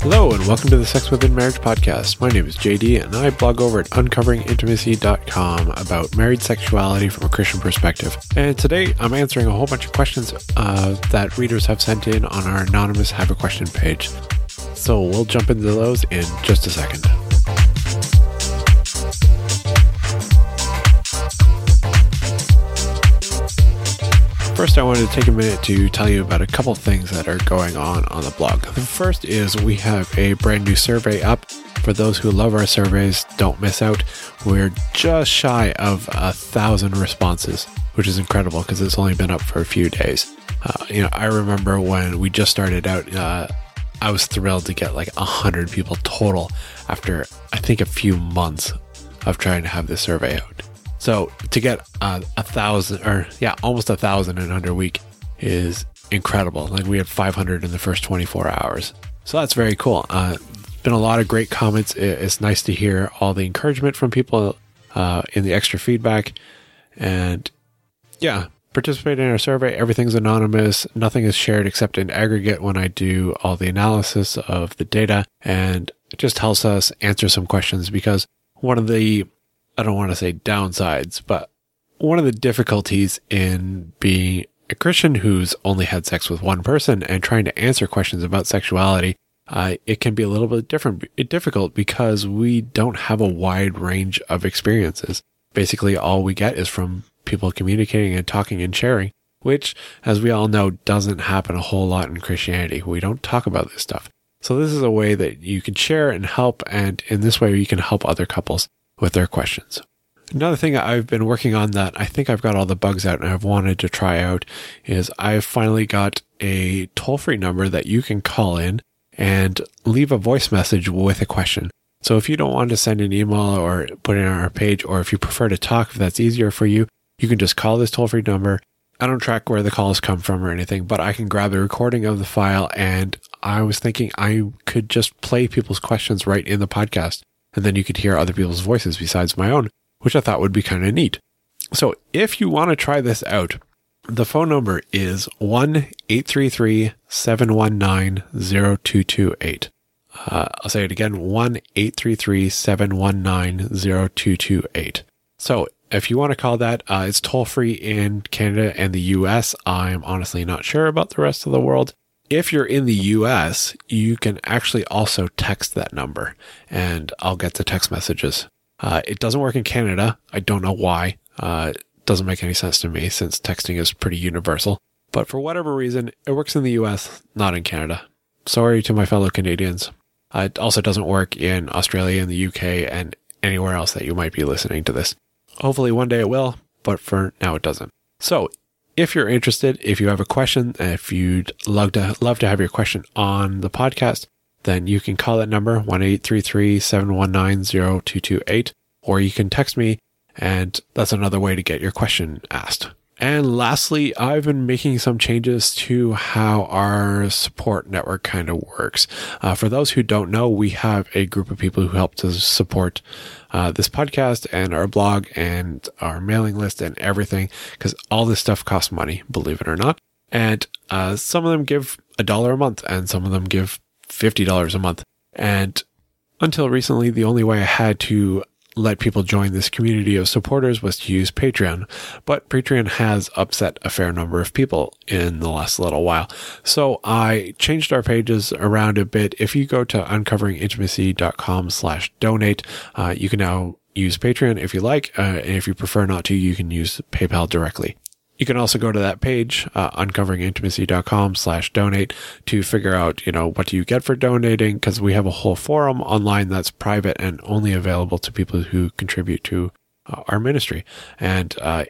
Hello, and welcome to the Sex Within Marriage podcast. My name is JD, and I blog over at uncoveringintimacy.com about married sexuality from a Christian perspective. And today I'm answering a whole bunch of questions uh, that readers have sent in on our anonymous Have a Question page. So we'll jump into those in just a second. First, I wanted to take a minute to tell you about a couple things that are going on on the blog. The first is we have a brand new survey up. For those who love our surveys, don't miss out. We're just shy of a thousand responses, which is incredible because it's only been up for a few days. Uh, you know, I remember when we just started out, uh, I was thrilled to get like a hundred people total after I think a few months of trying to have this survey out. So to get a thousand or yeah, almost a thousand in under a week is incredible. Like we had 500 in the first 24 hours. So that's very cool. Uh, been a lot of great comments. It's nice to hear all the encouragement from people uh, in the extra feedback. And yeah, participate in our survey. Everything's anonymous. Nothing is shared except in aggregate when I do all the analysis of the data. And it just helps us answer some questions because one of the I don't want to say downsides, but one of the difficulties in being a Christian who's only had sex with one person and trying to answer questions about sexuality, uh, it can be a little bit different, difficult because we don't have a wide range of experiences. Basically, all we get is from people communicating and talking and sharing, which, as we all know, doesn't happen a whole lot in Christianity. We don't talk about this stuff. So this is a way that you can share and help. And in this way, you can help other couples with their questions. Another thing I've been working on that I think I've got all the bugs out and I've wanted to try out is I've finally got a toll free number that you can call in and leave a voice message with a question. So if you don't want to send an email or put it on our page, or if you prefer to talk, if that's easier for you, you can just call this toll free number. I don't track where the calls come from or anything, but I can grab the recording of the file. And I was thinking I could just play people's questions right in the podcast and then you could hear other people's voices besides my own, which I thought would be kind of neat. So if you want to try this out, the phone number is 1 833 719 0228. Uh, I'll say it again 1 833 719 0228. So if you want to call that, uh, it's toll free in Canada and the US. I'm honestly not sure about the rest of the world if you're in the US, you can actually also text that number and I'll get the text messages. Uh, it doesn't work in Canada. I don't know why. Uh, it doesn't make any sense to me since texting is pretty universal. But for whatever reason, it works in the US, not in Canada. Sorry to my fellow Canadians. Uh, it also doesn't work in Australia and the UK and anywhere else that you might be listening to this. Hopefully one day it will, but for now it doesn't. So if you're interested, if you have a question, if you'd love to love to have your question on the podcast, then you can call that number one eight three three seven one nine zero two two eight, or you can text me, and that's another way to get your question asked. And lastly, I've been making some changes to how our support network kind of works. Uh, for those who don't know, we have a group of people who help to support uh, this podcast and our blog and our mailing list and everything because all this stuff costs money, believe it or not. And uh, some of them give a dollar a month and some of them give $50 a month. And until recently, the only way I had to let people join this community of supporters was to use Patreon, but Patreon has upset a fair number of people in the last little while. So I changed our pages around a bit. If you go to uncoveringintimacy.com slash donate, uh, you can now use Patreon if you like. Uh, and if you prefer not to, you can use PayPal directly. You can also go to that page, uh, uncoveringintimacy.com slash donate to figure out, you know, what do you get for donating? Because we have a whole forum online that's private and only available to people who contribute to uh, our ministry. And uh,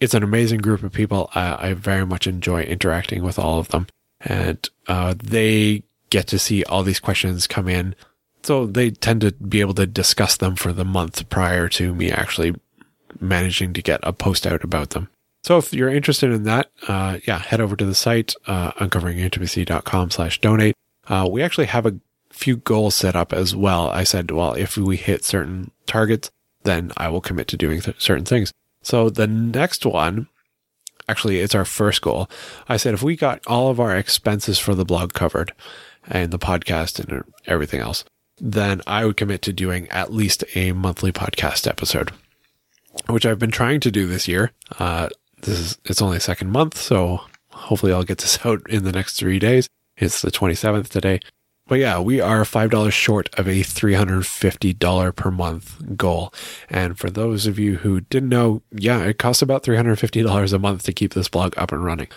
it's an amazing group of people. I very much enjoy interacting with all of them. And uh, they get to see all these questions come in. So they tend to be able to discuss them for the month prior to me actually managing to get a post out about them. So if you're interested in that, uh, yeah, head over to the site, uh, uncoveringintimacy.com slash donate. Uh, we actually have a few goals set up as well. I said, well, if we hit certain targets, then I will commit to doing th- certain things. So the next one, actually, it's our first goal. I said if we got all of our expenses for the blog covered and the podcast and everything else, then I would commit to doing at least a monthly podcast episode, which I've been trying to do this year. Uh, this is, it's only second month, so hopefully I'll get this out in the next three days. It's the 27th today. But yeah, we are $5 short of a $350 per month goal. And for those of you who didn't know, yeah, it costs about $350 a month to keep this blog up and running.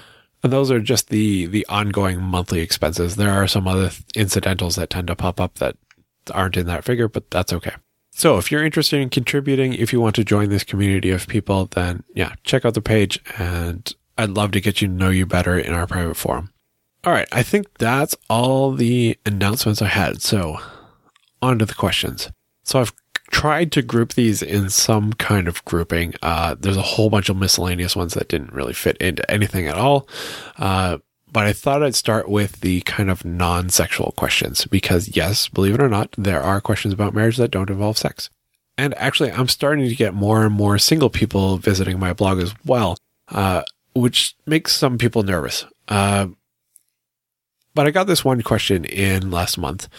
And those are just the, the ongoing monthly expenses. There are some other incidentals that tend to pop up that aren't in that figure, but that's okay. So if you're interested in contributing, if you want to join this community of people, then yeah, check out the page and I'd love to get you to know you better in our private forum. All right. I think that's all the announcements I had. So on to the questions. So I've tried to group these in some kind of grouping. Uh, there's a whole bunch of miscellaneous ones that didn't really fit into anything at all. Uh, but I thought I'd start with the kind of non sexual questions because, yes, believe it or not, there are questions about marriage that don't involve sex. And actually, I'm starting to get more and more single people visiting my blog as well, uh, which makes some people nervous. Uh, but I got this one question in last month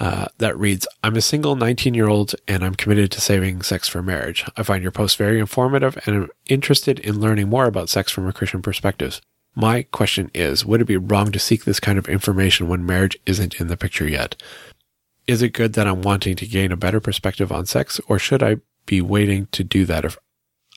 uh, that reads I'm a single 19 year old and I'm committed to saving sex for marriage. I find your post very informative and I'm interested in learning more about sex from a Christian perspective. My question is Would it be wrong to seek this kind of information when marriage isn't in the picture yet? Is it good that I'm wanting to gain a better perspective on sex, or should I be waiting to do that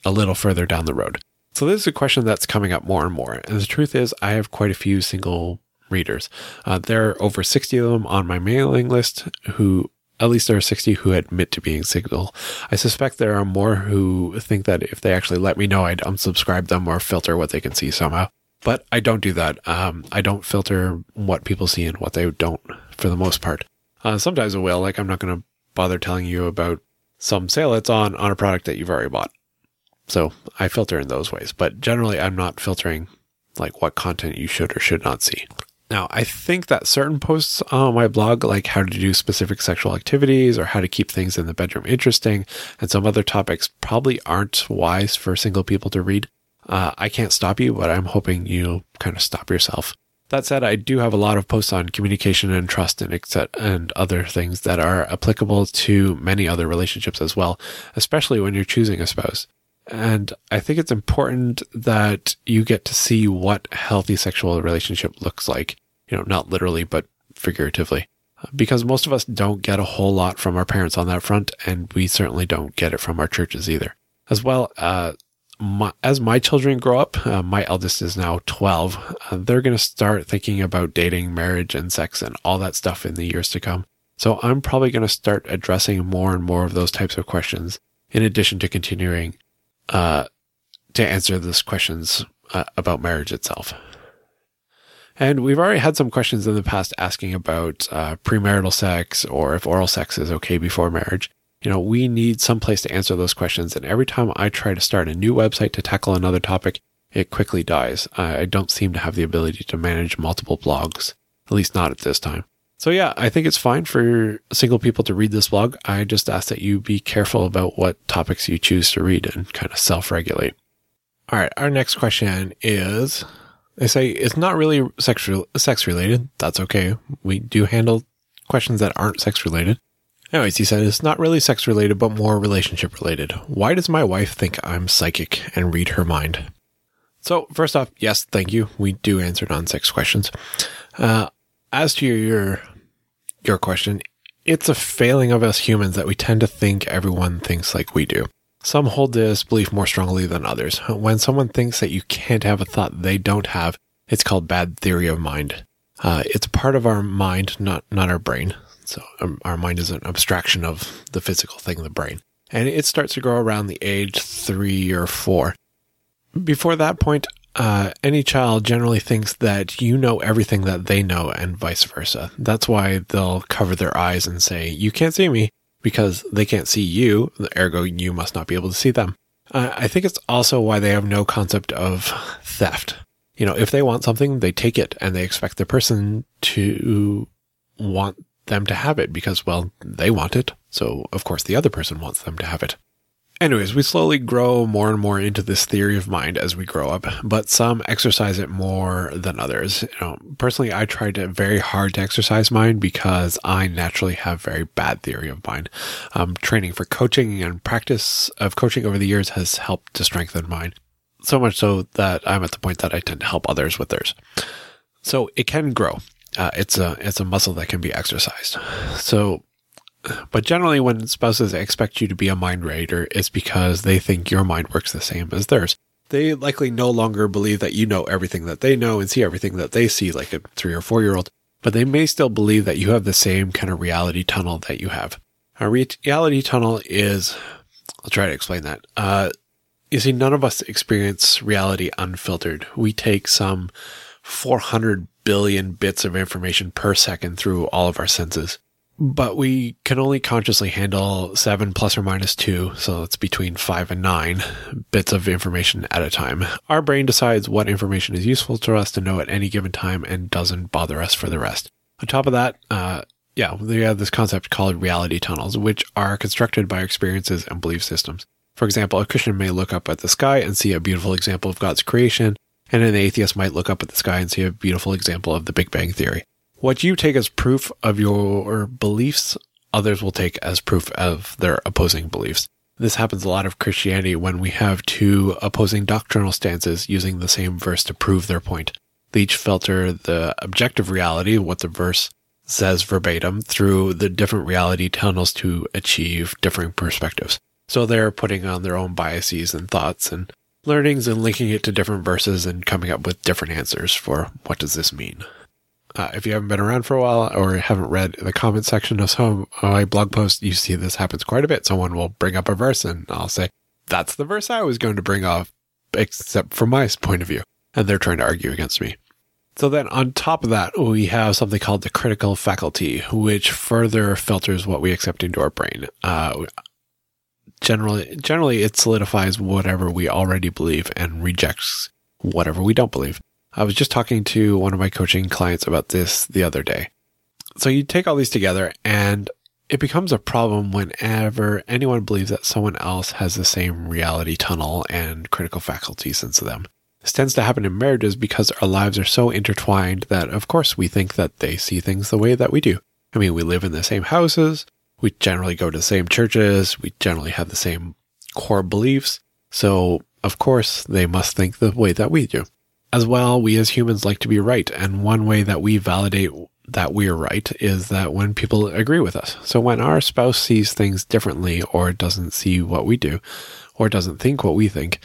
a little further down the road? So, this is a question that's coming up more and more. And the truth is, I have quite a few single readers. Uh, there are over 60 of them on my mailing list who, at least there are 60 who admit to being single. I suspect there are more who think that if they actually let me know, I'd unsubscribe them or filter what they can see somehow. But I don't do that. Um, I don't filter what people see and what they don't for the most part. Uh, sometimes I will. Like, I'm not going to bother telling you about some sale that's on on a product that you've already bought. So I filter in those ways. But generally, I'm not filtering like what content you should or should not see. Now, I think that certain posts on my blog, like how to do specific sexual activities or how to keep things in the bedroom interesting, and some other topics probably aren't wise for single people to read. Uh, I can't stop you, but I'm hoping you kind of stop yourself. That said, I do have a lot of posts on communication and trust and accept and other things that are applicable to many other relationships as well, especially when you're choosing a spouse. And I think it's important that you get to see what a healthy sexual relationship looks like, you know, not literally, but figuratively. Because most of us don't get a whole lot from our parents on that front, and we certainly don't get it from our churches either. As well, uh, my, as my children grow up, uh, my eldest is now 12, uh, they're going to start thinking about dating, marriage, and sex and all that stuff in the years to come. So I'm probably going to start addressing more and more of those types of questions in addition to continuing uh, to answer those questions uh, about marriage itself. And we've already had some questions in the past asking about uh, premarital sex or if oral sex is okay before marriage you know, we need some place to answer those questions. And every time I try to start a new website to tackle another topic, it quickly dies. I don't seem to have the ability to manage multiple blogs, at least not at this time. So yeah, I think it's fine for single people to read this blog. I just ask that you be careful about what topics you choose to read and kind of self-regulate. All right. Our next question is, they say it's not really sex, sex related. That's okay. We do handle questions that aren't sex related. Anyways, he said it's not really sex related, but more relationship related. Why does my wife think I'm psychic and read her mind? So, first off, yes, thank you. We do answer non sex questions. Uh, as to your your question, it's a failing of us humans that we tend to think everyone thinks like we do. Some hold this belief more strongly than others. When someone thinks that you can't have a thought they don't have, it's called bad theory of mind. Uh, it's part of our mind, not not our brain. So um, our mind is an abstraction of the physical thing, the brain. And it starts to grow around the age three or four. Before that point, uh, any child generally thinks that you know everything that they know and vice versa. That's why they'll cover their eyes and say, You can't see me because they can't see you, ergo, you must not be able to see them. Uh, I think it's also why they have no concept of theft. You know, if they want something, they take it and they expect the person to want them to have it because, well, they want it. So, of course, the other person wants them to have it. Anyways, we slowly grow more and more into this theory of mind as we grow up, but some exercise it more than others. You know, personally, I tried to very hard to exercise mine because I naturally have very bad theory of mind. Um, training for coaching and practice of coaching over the years has helped to strengthen mine. So much so that I'm at the point that I tend to help others with theirs. So it can grow. Uh, it's a it's a muscle that can be exercised. So but generally, when spouses expect you to be a mind reader, it's because they think your mind works the same as theirs. They likely no longer believe that you know everything that they know and see everything that they see, like a three or four year old, but they may still believe that you have the same kind of reality tunnel that you have. A reality tunnel is, I'll try to explain that. Uh, you see, none of us experience reality unfiltered. We take some 400 billion bits of information per second through all of our senses but we can only consciously handle seven plus or minus two, so it's between five and nine bits of information at a time. Our brain decides what information is useful to us to know at any given time and doesn't bother us for the rest. On top of that, uh, yeah, we have this concept called reality tunnels, which are constructed by experiences and belief systems. For example, a Christian may look up at the sky and see a beautiful example of God's creation, and an atheist might look up at the sky and see a beautiful example of the Big Bang Theory. What you take as proof of your beliefs, others will take as proof of their opposing beliefs. This happens a lot of Christianity when we have two opposing doctrinal stances using the same verse to prove their point. They each filter the objective reality, what the verse says verbatim, through the different reality tunnels to achieve differing perspectives. So they're putting on their own biases and thoughts and learnings and linking it to different verses and coming up with different answers for what does this mean. Uh, if you haven't been around for a while or haven't read the comment section of some of my blog posts, you see this happens quite a bit. Someone will bring up a verse and I'll say, that's the verse I was going to bring off, except from my point of view. And they're trying to argue against me. So then on top of that, we have something called the critical faculty, which further filters what we accept into our brain. Uh, generally, generally it solidifies whatever we already believe and rejects whatever we don't believe. I was just talking to one of my coaching clients about this the other day. So you take all these together and it becomes a problem whenever anyone believes that someone else has the same reality tunnel and critical faculties into them. This tends to happen in marriages because our lives are so intertwined that, of course, we think that they see things the way that we do. I mean, we live in the same houses. We generally go to the same churches. We generally have the same core beliefs. So, of course, they must think the way that we do. As well, we as humans like to be right. And one way that we validate that we're right is that when people agree with us. So when our spouse sees things differently or doesn't see what we do or doesn't think what we think,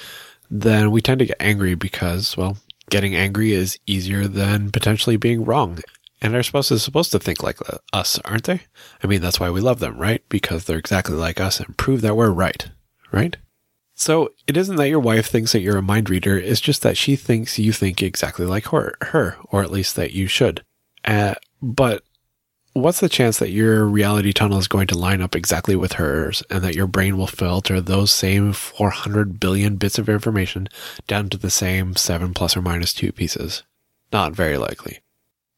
then we tend to get angry because, well, getting angry is easier than potentially being wrong. And our spouse is supposed to think like us, aren't they? I mean, that's why we love them, right? Because they're exactly like us and prove that we're right, right? So it isn't that your wife thinks that you're a mind reader. It's just that she thinks you think exactly like her, her, or at least that you should. Uh, but what's the chance that your reality tunnel is going to line up exactly with hers and that your brain will filter those same 400 billion bits of information down to the same seven plus or minus two pieces? Not very likely.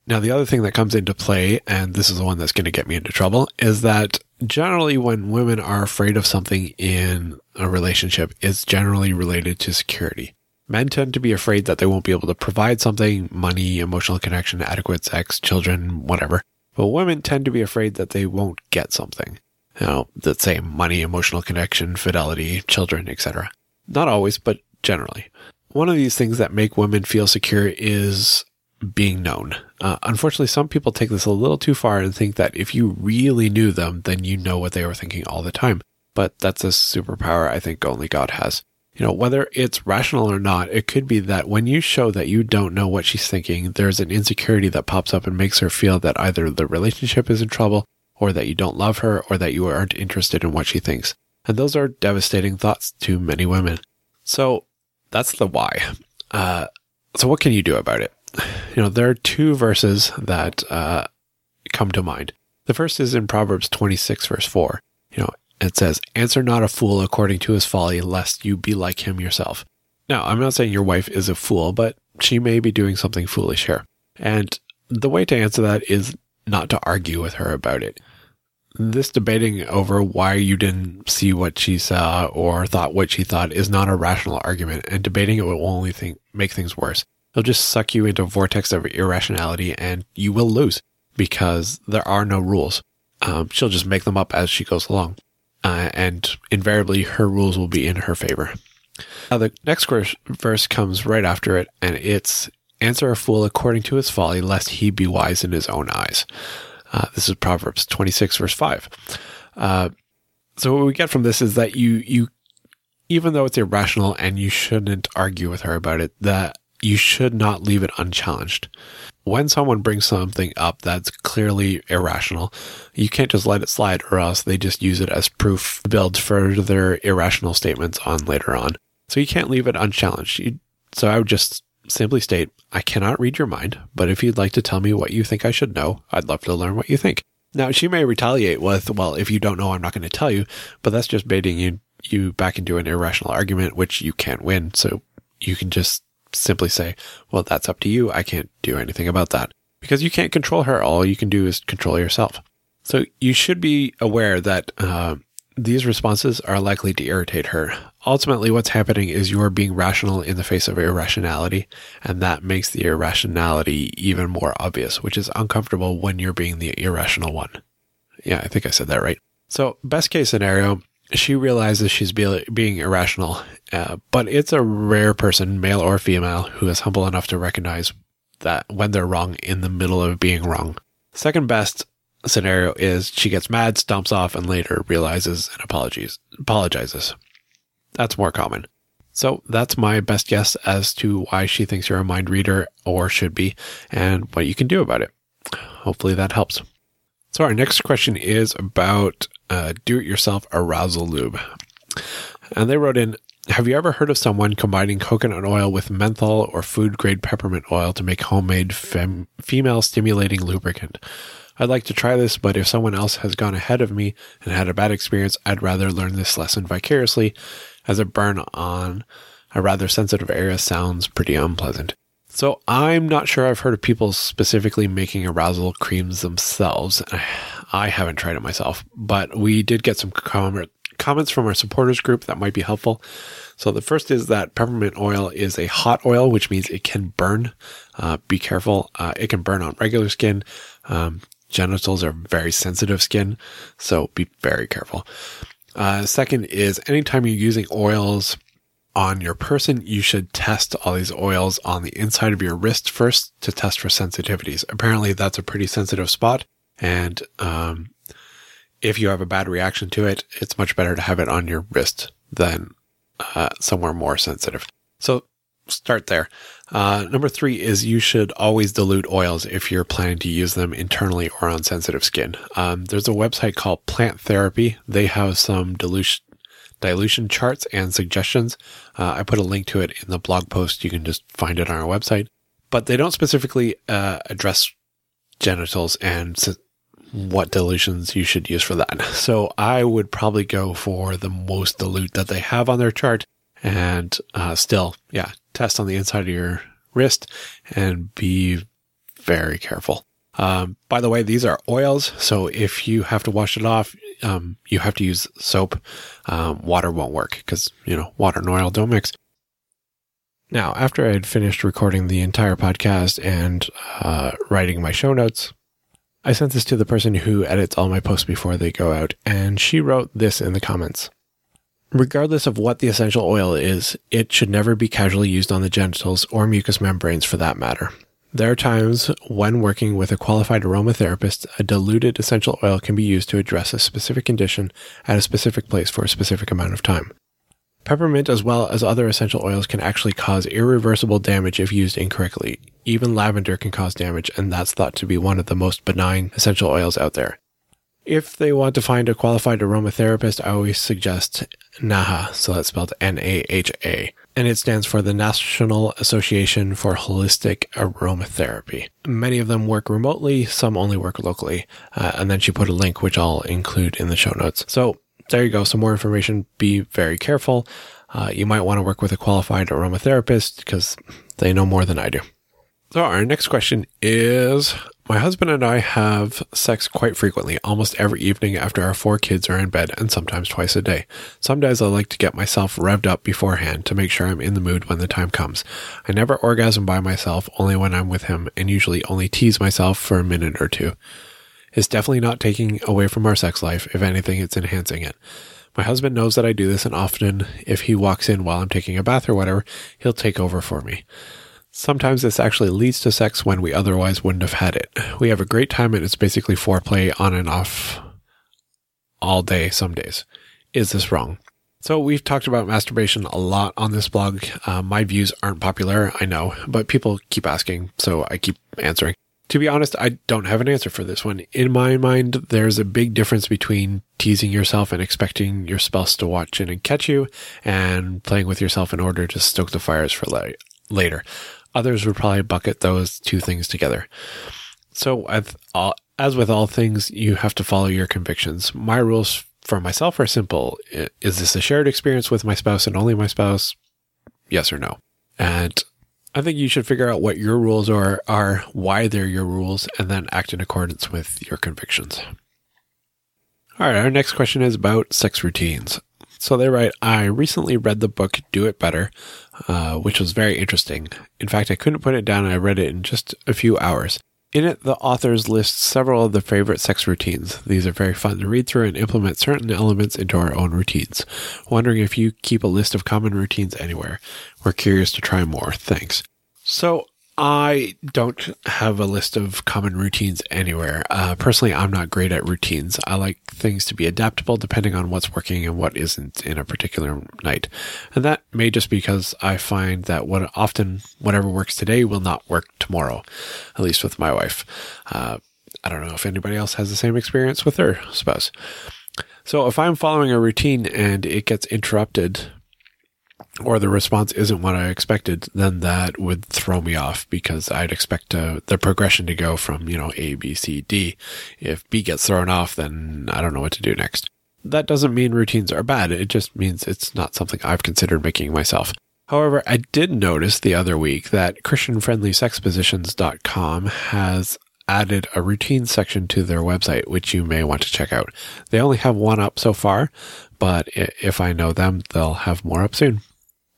Now, the other thing that comes into play, and this is the one that's going to get me into trouble, is that generally when women are afraid of something in a relationship, it's generally related to security. Men tend to be afraid that they won't be able to provide something, money, emotional connection, adequate sex, children, whatever. But women tend to be afraid that they won't get something. You know, the same money, emotional connection, fidelity, children, etc. Not always, but generally. One of these things that make women feel secure is being known. Uh, unfortunately, some people take this a little too far and think that if you really knew them, then you know what they were thinking all the time. But that's a superpower I think only God has. You know, whether it's rational or not, it could be that when you show that you don't know what she's thinking, there's an insecurity that pops up and makes her feel that either the relationship is in trouble, or that you don't love her, or that you aren't interested in what she thinks. And those are devastating thoughts to many women. So that's the why. Uh, so what can you do about it? You know, there are two verses that uh, come to mind. The first is in Proverbs 26, verse 4. You know, it says, Answer not a fool according to his folly, lest you be like him yourself. Now, I'm not saying your wife is a fool, but she may be doing something foolish here. And the way to answer that is not to argue with her about it. this debating over why you didn't see what she saw or thought what she thought is not a rational argument, and debating it will only think, make things worse. It'll just suck you into a vortex of irrationality, and you will lose because there are no rules. Um, she'll just make them up as she goes along, uh, and invariably her rules will be in her favor. Now, the next verse comes right after it, and it's answer a fool according to his folly, lest he be wise in his own eyes. Uh, this is Proverbs 26, verse 5. Uh, so what we get from this is that you, you, even though it's irrational and you shouldn't argue with her about it, that you should not leave it unchallenged. When someone brings something up that's clearly irrational, you can't just let it slide or else they just use it as proof to build further irrational statements on later on. So you can't leave it unchallenged. You, so I would just simply state, I cannot read your mind, but if you'd like to tell me what you think I should know, I'd love to learn what you think. Now, she may retaliate with, well, if you don't know, I'm not going to tell you, but that's just baiting you, you back into an irrational argument, which you can't win. So you can just simply say, well, that's up to you. I can't do anything about that because you can't control her. All you can do is control yourself. So you should be aware that, uh, these responses are likely to irritate her. Ultimately, what's happening is you're being rational in the face of irrationality, and that makes the irrationality even more obvious, which is uncomfortable when you're being the irrational one. Yeah, I think I said that right. So, best case scenario, she realizes she's be- being irrational, uh, but it's a rare person, male or female, who is humble enough to recognize that when they're wrong in the middle of being wrong. Second best, scenario is she gets mad, stomps off, and later realizes and apologies, apologizes. That's more common. So that's my best guess as to why she thinks you're a mind reader or should be and what you can do about it. Hopefully that helps. So our next question is about uh, do-it-yourself arousal lube. And they wrote in, have you ever heard of someone combining coconut oil with menthol or food grade peppermint oil to make homemade fem- female stimulating lubricant? I'd like to try this, but if someone else has gone ahead of me and had a bad experience, I'd rather learn this lesson vicariously, as a burn on a rather sensitive area sounds pretty unpleasant. So I'm not sure I've heard of people specifically making arousal creams themselves. I haven't tried it myself, but we did get some com- comments from our supporters group that might be helpful. So the first is that peppermint oil is a hot oil, which means it can burn. Uh, be careful. Uh, it can burn on regular skin. Um, genitals are very sensitive skin, so be very careful. Uh, second is anytime you're using oils on your person, you should test all these oils on the inside of your wrist first to test for sensitivities. Apparently, that's a pretty sensitive spot, and um, if you have a bad reaction to it, it's much better to have it on your wrist than uh, somewhere more sensitive. So start there. Uh, number three is you should always dilute oils if you're planning to use them internally or on sensitive skin. Um, there's a website called Plant Therapy. They have some dilution dilution charts and suggestions. Uh, I put a link to it in the blog post. You can just find it on our website, but they don't specifically uh, address genitals and what dilutions you should use for that. So I would probably go for the most dilute that they have on their chart. And uh, still, yeah, test on the inside of your wrist and be very careful. Um, by the way, these are oils, so if you have to wash it off, um, you have to use soap. Um, water won't work because you know water and oil don't mix. Now, after I had finished recording the entire podcast and uh, writing my show notes, I sent this to the person who edits all my posts before they go out, and she wrote this in the comments. Regardless of what the essential oil is, it should never be casually used on the genitals or mucous membranes for that matter. There are times when working with a qualified aromatherapist, a diluted essential oil can be used to address a specific condition at a specific place for a specific amount of time. Peppermint, as well as other essential oils, can actually cause irreversible damage if used incorrectly. Even lavender can cause damage, and that's thought to be one of the most benign essential oils out there. If they want to find a qualified aromatherapist, I always suggest NAHA, so that's spelled N-A-H-A, and it stands for the National Association for Holistic Aromatherapy. Many of them work remotely, some only work locally, uh, and then she put a link which I'll include in the show notes. So there you go, some more information. Be very careful. Uh, you might want to work with a qualified aromatherapist because they know more than I do. So our next question is My husband and I have sex quite frequently, almost every evening after our four kids are in bed, and sometimes twice a day. Some days I like to get myself revved up beforehand to make sure I'm in the mood when the time comes. I never orgasm by myself, only when I'm with him, and usually only tease myself for a minute or two. It's definitely not taking away from our sex life. If anything, it's enhancing it. My husband knows that I do this, and often, if he walks in while I'm taking a bath or whatever, he'll take over for me. Sometimes this actually leads to sex when we otherwise wouldn't have had it. We have a great time and it's basically foreplay on and off all day some days. Is this wrong? So we've talked about masturbation a lot on this blog. Uh, my views aren't popular, I know, but people keep asking, so I keep answering. To be honest, I don't have an answer for this one. In my mind, there's a big difference between teasing yourself and expecting your spouse to watch in and catch you and playing with yourself in order to stoke the fires for la- later. Others would probably bucket those two things together. So, uh, as with all things, you have to follow your convictions. My rules for myself are simple. Is this a shared experience with my spouse and only my spouse? Yes or no? And I think you should figure out what your rules are, are why they're your rules, and then act in accordance with your convictions. All right, our next question is about sex routines. So they write, I recently read the book Do It Better, uh, which was very interesting. In fact, I couldn't put it down. I read it in just a few hours. In it, the authors list several of their favorite sex routines. These are very fun to read through and implement certain elements into our own routines. Wondering if you keep a list of common routines anywhere. We're curious to try more. Thanks. So I don't have a list of common routines anywhere. Uh, personally, I'm not great at routines. I like things to be adaptable depending on what's working and what isn't in a particular night. And that may just because I find that what often whatever works today will not work tomorrow, at least with my wife. Uh, I don't know if anybody else has the same experience with their spouse. So if I'm following a routine and it gets interrupted or the response isn't what I expected, then that would throw me off because I'd expect uh, the progression to go from, you know, A, B, C, D. If B gets thrown off, then I don't know what to do next. That doesn't mean routines are bad. It just means it's not something I've considered making myself. However, I did notice the other week that ChristianFriendlySexPositions.com has added a routine section to their website, which you may want to check out. They only have one up so far, but if I know them, they'll have more up soon.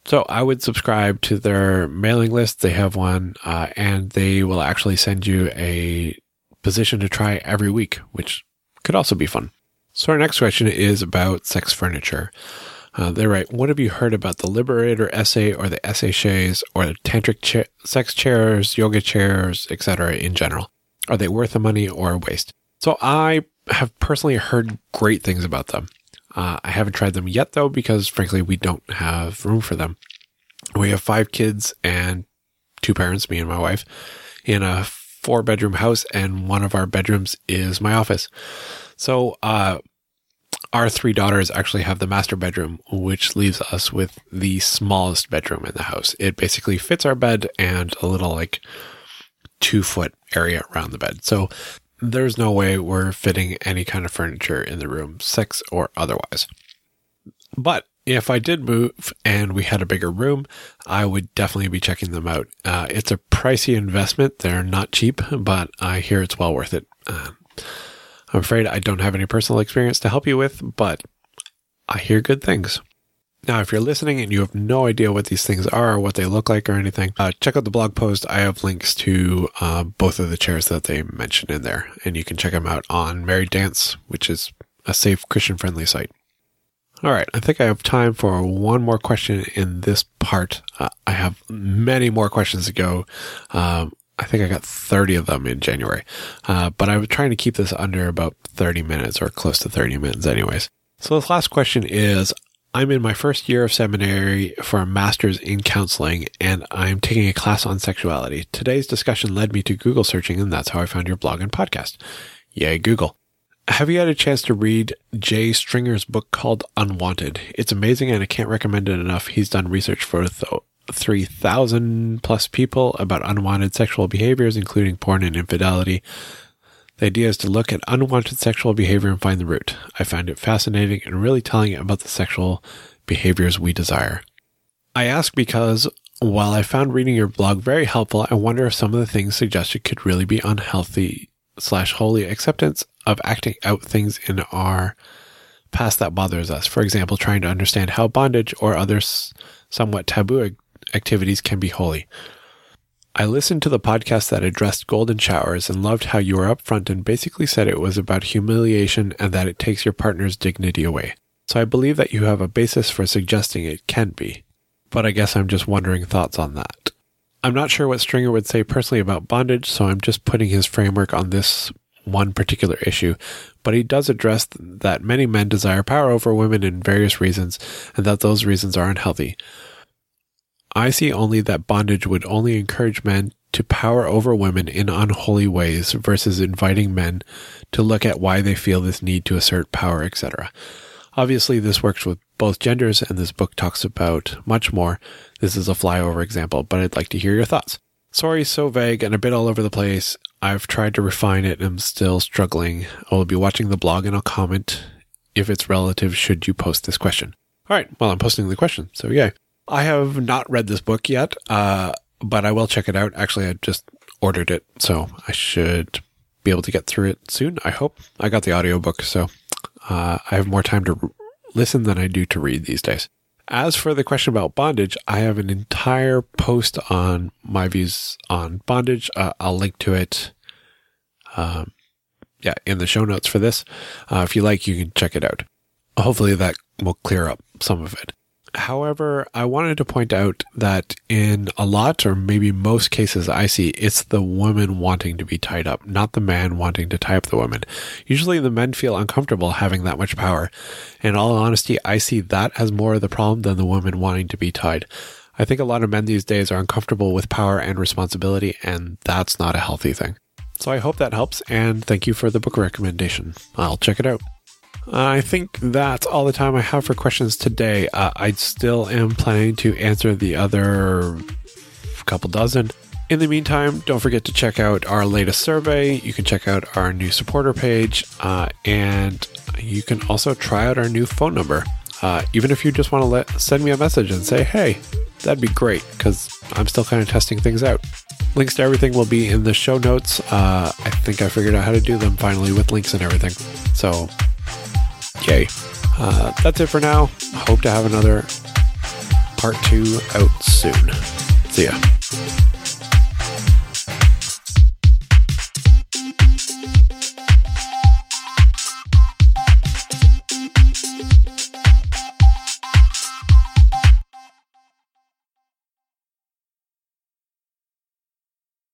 So I would subscribe to their mailing list. They have one, uh, and they will actually send you a position to try every week, which could also be fun. So our next question is about sex furniture. Uh, they write, what have you heard about the Liberator Esse or the Esse chaise or the tantric cha- sex chairs, yoga chairs, etc. in general? Are they worth the money or a waste? So I have personally heard great things about them. Uh, I haven't tried them yet though, because frankly, we don't have room for them. We have five kids and two parents, me and my wife, in a four bedroom house, and one of our bedrooms is my office. So, uh, our three daughters actually have the master bedroom, which leaves us with the smallest bedroom in the house. It basically fits our bed and a little like two foot area around the bed. So there's no way we're fitting any kind of furniture in the room, sex or otherwise. But if I did move and we had a bigger room, I would definitely be checking them out. Uh, it's a pricey investment. They're not cheap, but I hear it's well worth it. Uh, I'm afraid I don't have any personal experience to help you with, but I hear good things. Now, if you're listening and you have no idea what these things are or what they look like or anything, uh, check out the blog post. I have links to uh, both of the chairs that they mentioned in there, and you can check them out on Married Dance, which is a safe Christian friendly site. All right, I think I have time for one more question in this part. Uh, I have many more questions to go. Um, I think I got 30 of them in January, uh, but I'm trying to keep this under about 30 minutes or close to 30 minutes, anyways. So this last question is I'm in my first year of seminary for a master's in counseling, and I'm taking a class on sexuality. Today's discussion led me to Google searching, and that's how I found your blog and podcast. Yay, Google. Have you had a chance to read Jay Stringer's book called Unwanted? It's amazing, and I can't recommend it enough. He's done research for th- 3,000 plus people about unwanted sexual behaviors, including porn and infidelity. The idea is to look at unwanted sexual behavior and find the root. I find it fascinating and really telling about the sexual behaviors we desire. I ask because while I found reading your blog very helpful, I wonder if some of the things suggested could really be unhealthy slash holy acceptance of acting out things in our past that bothers us. For example, trying to understand how bondage or other somewhat taboo activities can be holy. I listened to the podcast that addressed golden showers and loved how you were upfront and basically said it was about humiliation and that it takes your partner's dignity away. So I believe that you have a basis for suggesting it can be but I guess I'm just wondering thoughts on that. I'm not sure what Stringer would say personally about bondage, so I'm just putting his framework on this one particular issue, but he does address that many men desire power over women in various reasons, and that those reasons are unhealthy. I see only that bondage would only encourage men to power over women in unholy ways versus inviting men to look at why they feel this need to assert power, etc. Obviously, this works with both genders, and this book talks about much more. This is a flyover example, but I'd like to hear your thoughts. Sorry, so vague and a bit all over the place. I've tried to refine it and I'm still struggling. I will be watching the blog and I'll comment if it's relative should you post this question. All right, well, I'm posting the question, so yeah. I have not read this book yet, uh, but I will check it out. Actually, I just ordered it, so I should be able to get through it soon, I hope. I got the audiobook, so uh, I have more time to listen than I do to read these days. As for the question about bondage, I have an entire post on my views on bondage. Uh, I'll link to it. Um, yeah, in the show notes for this. Uh, if you like, you can check it out. Hopefully that will clear up some of it. However, I wanted to point out that in a lot or maybe most cases I see, it's the woman wanting to be tied up, not the man wanting to tie up the woman. Usually the men feel uncomfortable having that much power. In all honesty, I see that as more of the problem than the woman wanting to be tied. I think a lot of men these days are uncomfortable with power and responsibility, and that's not a healthy thing. So I hope that helps, and thank you for the book recommendation. I'll check it out. I think that's all the time I have for questions today. Uh, I still am planning to answer the other couple dozen. In the meantime, don't forget to check out our latest survey. You can check out our new supporter page, uh, and you can also try out our new phone number. Uh, even if you just want to let send me a message and say, "Hey," that'd be great because I'm still kind of testing things out. Links to everything will be in the show notes. Uh, I think I figured out how to do them finally with links and everything. So yay. Uh, that's it for now. Hope to have another part two out soon. See ya.